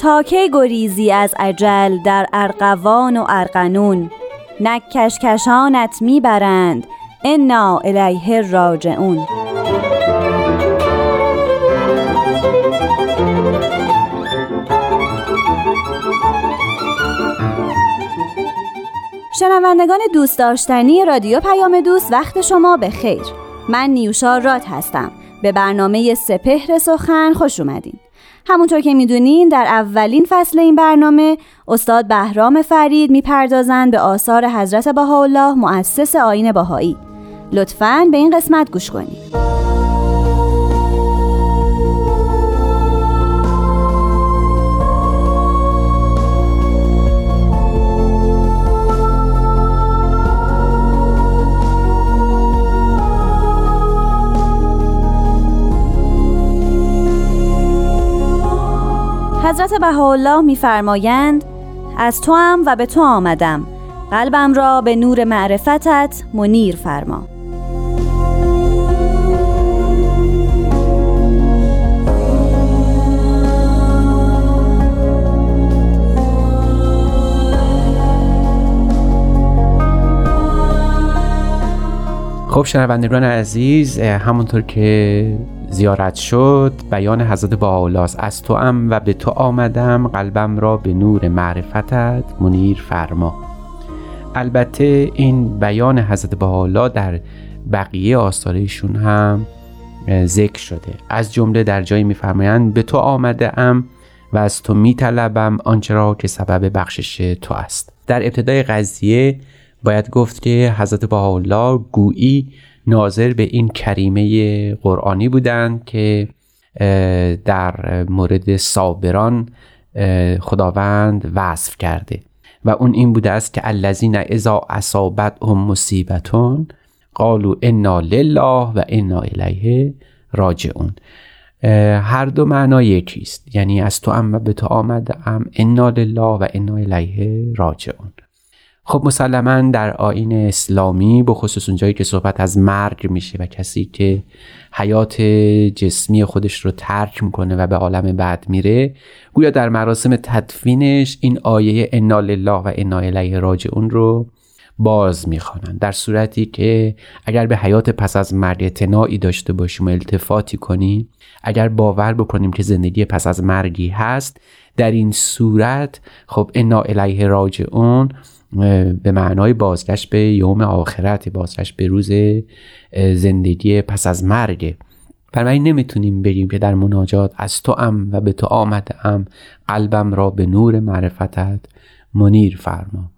تا کی گریزی از عجل در ارقوان و ارقنون نک کشکشانت می‌برند انا الیه راجعون. شنوندگان دوست داشتنی رادیو پیام دوست وقت شما به خیر. من نیوشا رات هستم. به برنامه سپهر سخن خوش اومدین. همونطور که می‌دونین در اولین فصل این برنامه استاد بهرام فرید می‌پردازند به آثار حضرت بهاءالله مؤسس آین بهایی. لطفاً به این قسمت گوش کنید. حضرت بهاءالله میفرمایند از تو هم و به تو آمدم. قلبم را به نور معرفتت منیر فرما. خب شنوندگان عزیز همونطور که زیارت شد بیان حضرت با از تو ام و به تو آمدم قلبم را به نور معرفتت منیر فرما. البته این بیان حضرت با در بقیه آثارشون هم ذکر شده. از جمله در جایی میفرمایند به تو آمده ام و از تو میطلبم آنچه را که سبب بخشش تو است. در ابتدای قضیه باید گفت که حضرت بهاءالله گویی ناظر به این کریمه قرآنی بودند که در مورد صابران خداوند وصف کرده. و اون این بوده است که الذین اذا اصابتهم مصیبتون قالوا انا لله و انا الیه راجعون. هر دو معنا یکی است یعنی از تو ام به تو آمده ام انا لله و انا الیه راجعون. خب مسلما در آین اسلامی به خصوص اونجایی که صحبت از مرگ میشه و کسی که حیات جسمی خودش رو ترک می‌کنه و به عالم بعد میره گویا در مراسم تدفینش این آیه انا لله و انا الیه راجعون رو باز می‌خوانند. در صورتی که اگر به حیات پس از مرگ اعتناعی داشته باشیم و التفاتی کنیم اگر باور بکنیم که زندگی پس از مرگی هست در این صورت خب انا الیه راجعون به معنای بازگشت به یوم آخرت بازگشت به روز زندگی پس از مرگ. بنابراین نمی‌تونیم بگیم که در مناجات از تو ام و به تو آمده ام قلبم را به نور معرفتت منیر فرما.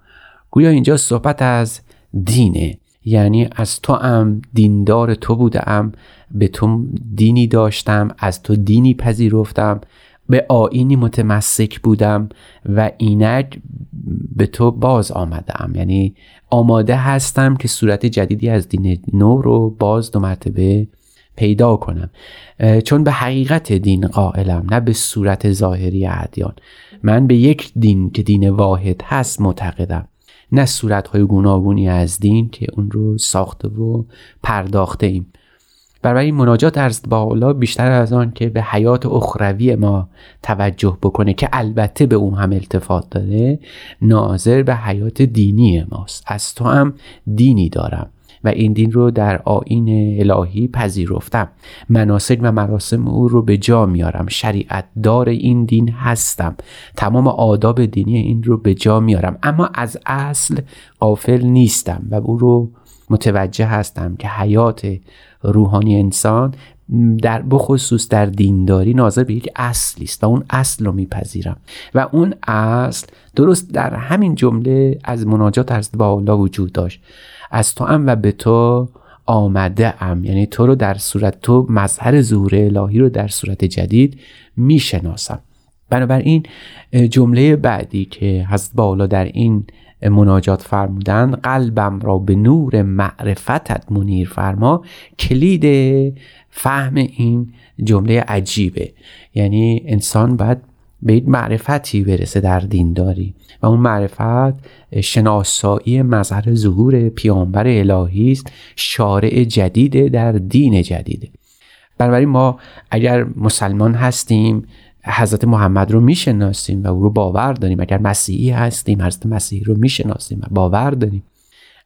گویا اینجا صحبت از دینه. یعنی از تو ام دیندار تو بودم به تو دینی داشتم از تو دینی پذیرفتم به آینی متمسک بودم و اینک به تو باز آمدم. یعنی آماده هستم که صورت جدیدی از دین نو رو باز دو مرتبه پیدا کنم. چون به حقیقت دین قائلم نه به صورت ظاهری ادیان. من به یک دین که دین واحد هست معتقدم. نه صورتهای گوناگونی از دین که اون رو ساخته و پرداخته ایم. برای مناجات از بالا بیشتر از آن که به حیات اخروی ما توجه بکنه که البته به اون هم التفات داره ناظر به حیات دینی ماست. از تو هم دینی دارم و این دین رو در آین الهی پذیرفتم. مناسک و مراسم او رو به جا میارم. شریعت دار این دین هستم. تمام آداب دینی این رو به جا میارم. اما از اصل قافل نیستم و او رو متوجه هستم که حیات روحانی انسان در بخصوص در دینداری ناظر به یک اصلی است و اون اصل رو میپذیرم. و اون اصل درست در همین جمله از مناجات از با الله وجود داشت. از تو ام و به تو آمده ام. یعنی تو رو در صورت تو مظهر ظهور الهی رو در صورت جدید می‌شناسم. بنابراین جمله بعدی که هست بالا در این مناجات فرمودن قلبم را به نور معرفتت منیر فرما. کلید فهم این جمله عجیبه. یعنی انسان باید به این معرفتی برسه در دینداری و اون معرفت شناسایی مظهر ظهور پیامبر الهی است شارع جدیده در دین جدیده. بنابراین ما اگر مسلمان هستیم حضرت محمد رو می‌شناسیم و او رو باور داریم. اگر مسیحی هستیم حضرت مسیحی رو می‌شناسیم و باور داریم.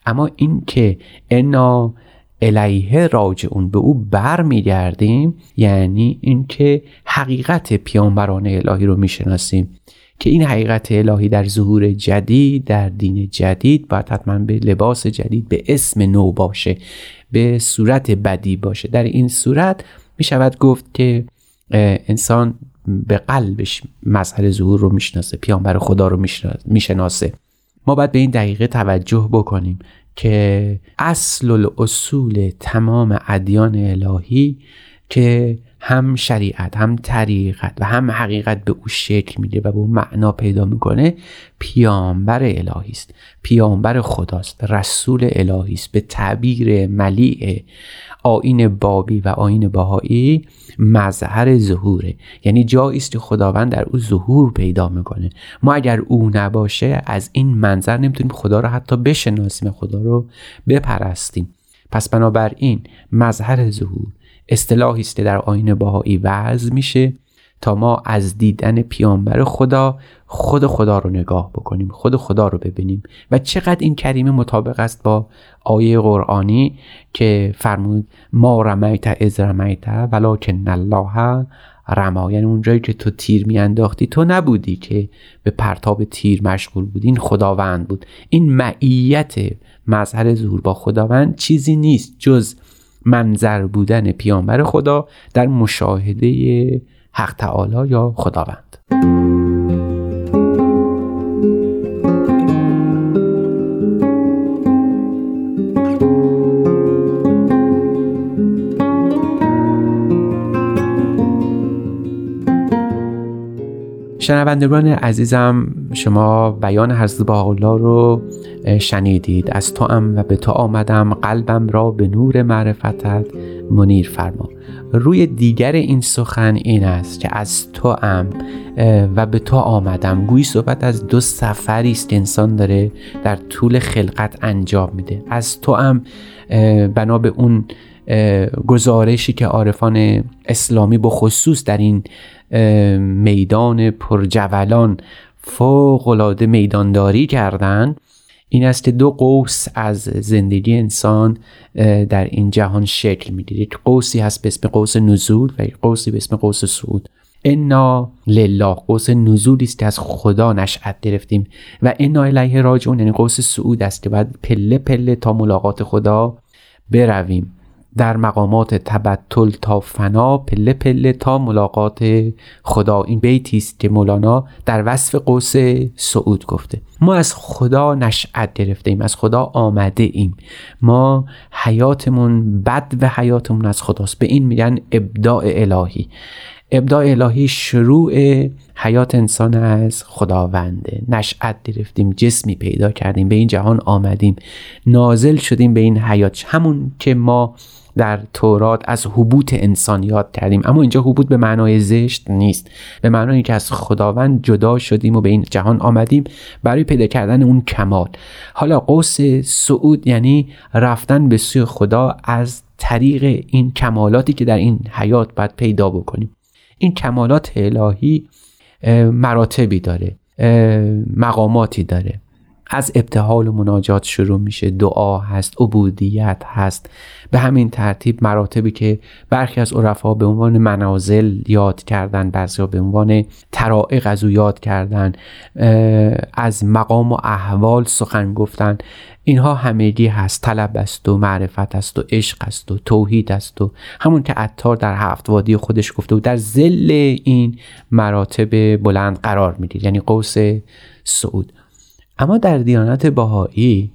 اما این که انا الیه راجعون به او بر میگردیم یعنی اینکه حقیقت پیامبران الهی رو می‌شناسیم. که این حقیقت الهی در ظهور جدید در دین جدید باید حتما به لباس جدید به اسم نو باشه به صورت بدی باشه. در این صورت می شود گفت که انسان به قلبش مظهر ظهور رو می‌شناسه پیامبر خدا رو می‌شناسه. ما باید به این دقیقه توجه بکنیم که اصل الاصول تمام ادیان الهی که هم شریعت هم طریقت و هم حقیقت به او شکل میده و به او معنا پیدا می‌کنه پیامبر الهی است. پیامبر خداست. رسول الهی است. به تعبیر ملیع آین بابی و آین باهایی مظهر ظهوره. یعنی جایی است که خداوند در او ظهور پیدا می‌کنه. ما اگر او نباشه از این منظر نمی‌تونیم خدا رو حتی بشناسیم خدا رو بپرستیم. پس بنابراین مظهر ظهور اصطلاحی است که در آین باهایی وضع میشه تا ما از دیدن پیامبر خدا خود خدا رو نگاه بکنیم خود خدا رو ببینیم. و چقدر این کریمه مطابق است با آیه قرآنی که فرمود ما رمیت از رمیت ولکن الله رما یعنی اونجایی که تو تیر میانداختی تو نبودی که به پرتاب تیر مشغول بودی این خداوند بود. این معیت مظهر ظهور با خداوند چیزی نیست جز منظر بودن پیامبر خدا در مشاهده حق تعالی یا خداوند. شنوندگان عزیزم شما بیان حضرت الله رو شنیدید. از تو و به تو آمدم. قلبم را به نور معرفتت منیر فرما. روی دیگر این سخن این است که از تو ام و به تو آمدم. گویی صحبت از دو سفری است انسان داره در طول خلقت انجام میده. از تو ام بنا به اون گزارشی که عارفان اسلامی به خصوص در این میدان پرجولان فوق العاده میدانداری کردند این است که دو قوس از زندگی انسان در این جهان شکل می‌گیره. یک قوسی هست به اسم قوس نزول و یک قوسی به اسم قوس صعود انا لله قوس نزولی است که از خدا نشأت گرفتیم و انا الیه راجعون یعنی قوس صعود است که باید پله پله تا ملاقات خدا برویم. در مقامات تبتل تا فنا پله پله تا ملاقات خدا. این بیتی است که مولانا در وصف قوس سعود گفته. ما از خدا نشأت گرفته ایم از خدا آمده ایم ما حیاتمون بد و حیاتمون از خداست. به این میگن ابداع الهی. ابداع الهی شروع حیات انسان از خداونده. نشأت گرفتیم جسمی پیدا کردیم به این جهان آمدیم. نازل شدیم به این حیات. همون که ما در تورات از حبوط انسان یاد کردیم. اما اینجا حبوط به معنای زشت نیست. به معنای که از خداوند جدا شدیم و به این جهان آمدیم برای پیدا کردن اون کمال. حالا قوس سعود یعنی رفتن به سوی خدا از طریق این کمالاتی که در این حیات باید پیدا بکنیم. این کمالات الهی مراتبی داره مقاماتی داره. از ابتحال و مناجات شروع میشه. دعا هست عبودیت هست. به همین ترتیب مراتبی که برخی از عرفا به عنوان منازل یاد کردن بعضی به عنوان ترائق از او یاد کردن از مقام و احوال سخن گفتن. اینها همگی هست. طلب است و معرفت است و عشق است و توحید است و همون که عطار در هفت وادی خودش گفته و در زل این مراتب بلند قرار می‌دید. یعنی قوس سعود. اما در دیانت باهایی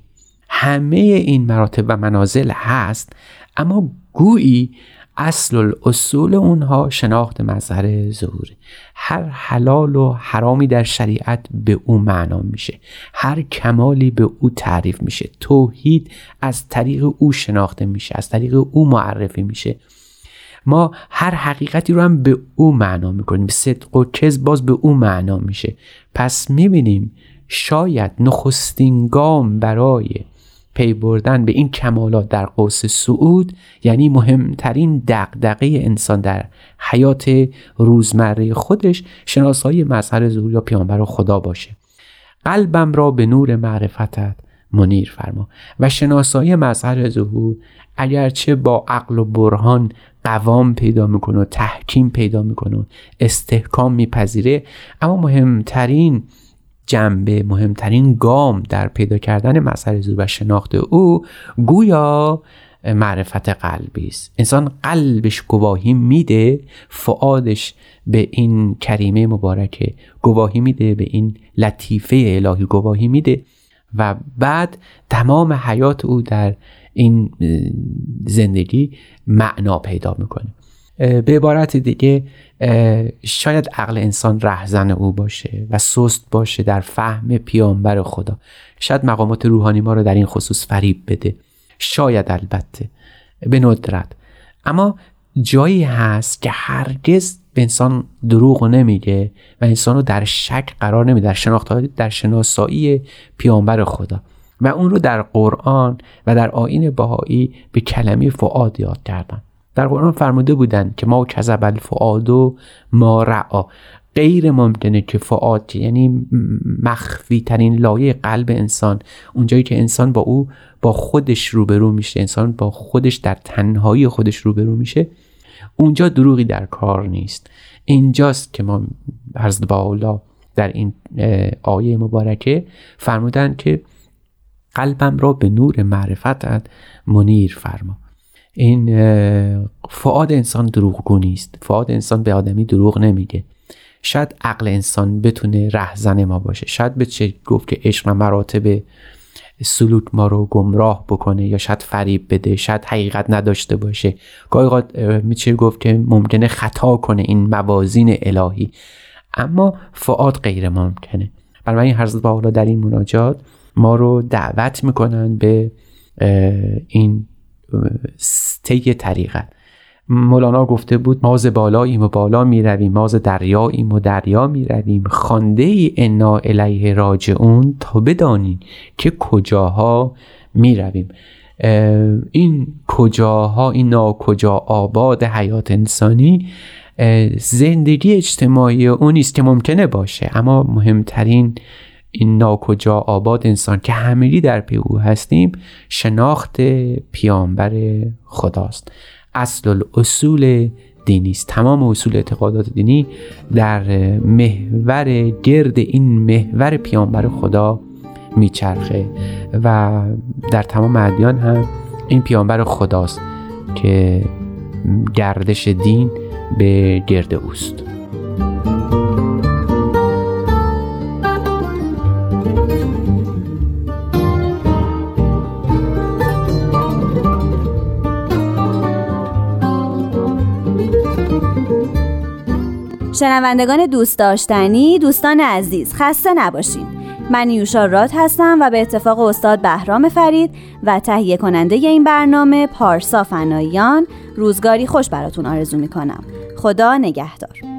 همه این مراتب و منازل هست اما گویی اصل الاصول اونها شناخت مظهر ظهور. هر حلال و حرامی در شریعت به او معنا میشه هر کمالی به او تعریف میشه توحید از طریق او شناخته میشه از طریق او معرفی میشه. ما هر حقیقتی رو هم به او معنا می‌کنیم صدق و کذب باز به او معنا میشه. پس می‌بینیم شاید نخستین گام برای پی بردن به این کمالات در قوس سعود یعنی مهمترین دقدقه انسان در حیات روزمره خودش شناسایی مظهر ظهور یا پیامبر خدا باشه. قلبم را به نور معرفتت منیر فرما و شناسایی مظهر ظهور اگرچه با عقل و برهان قوام پیدا می‌کنه و تحکیم پیدا می‌کنه و استحکام میپذیره اما مهمترین جنبه مهمترین گام در پیدا کردن مسئله زور و شناخت او گویا معرفت قلبی است. انسان قلبش گواهی میده فعادش به این کریمه مبارکه گواهی میده به این لطیفه الهی گواهی میده و بعد تمام حیات او در این زندگی معنا پیدا می‌کنه. به عبارت دیگه شاید عقل انسان رهزن او باشه و سست باشه در فهم پیامبر خدا. شاید مقامات روحانی ما رو در این خصوص فریب بده. شاید البته به ندرت. اما جایی هست که هرگز به انسان دروغ نمیگه و انسان رو در شک قرار نمیده در شناخت در شناسایی پیامبر خدا. و اون رو در قرآن و در آین بهایی به کلمه فعاد یاد کردن. در قرآن فرموده بودن که ما کذب الفعاد و ما رعا غیر ممکنه که فعاد یعنی مخفی ترین لایه قلب انسان اونجایی که انسان با او با خودش روبرو میشه انسان با خودش در تنهایی خودش روبرو میشه اونجا دروغی در کار نیست. اینجاست که ما عرض با در این آیه مبارکه فرمودن که قلبم را به نور معرفتت منیر فرما. این فعاد انسان دروغگو نیست. فعاد انسان به آدمی دروغ نمیگه. شاید عقل انسان بتونه رهزن ما باشه. شاید به چه گفت که عشق مراتب سلوک ما رو گمراه بکنه یا شاید فریب بده شاید حقیقت نداشته باشه. گاهی میشه گفت که ممکنه خطا کنه این موازین الهی. اما فعاد غیر ممکنه. بنابراین حضرت با در این مناجات ما رو دعوت می‌کنن به این طی طریقت. مولانا گفته بود ما ز بالاییم و بالا می رویم ما ز دریاییم و دریا می رویم خانده ای انا الیه راجعون تا بدانیم که کجاها می رویم این کجاها این ناکجا آباد حیات انسانی زندگی اجتماعی اون است که ممکنه باشه اما مهمترین این ناکجا آباد انسان که همگی در پی او هستیم شناخت پیامبر خداست. اصل الاصول دینی است. تمام اصول اعتقادات دینی در محور گرد این محور پیامبر خدا میچرخه و در تمام ادیان هم این پیامبر خداست که گردش دین به گرد اوست. شنوندگان دوست داشتنی دوستان عزیز خسته نباشین. من یوشا راد هستم و به اتفاق استاد بهرام فرید و تهیه کننده این برنامه پارسا فناییان روزگاری خوش براتون آرزو می‌کنم. خدا نگهدار.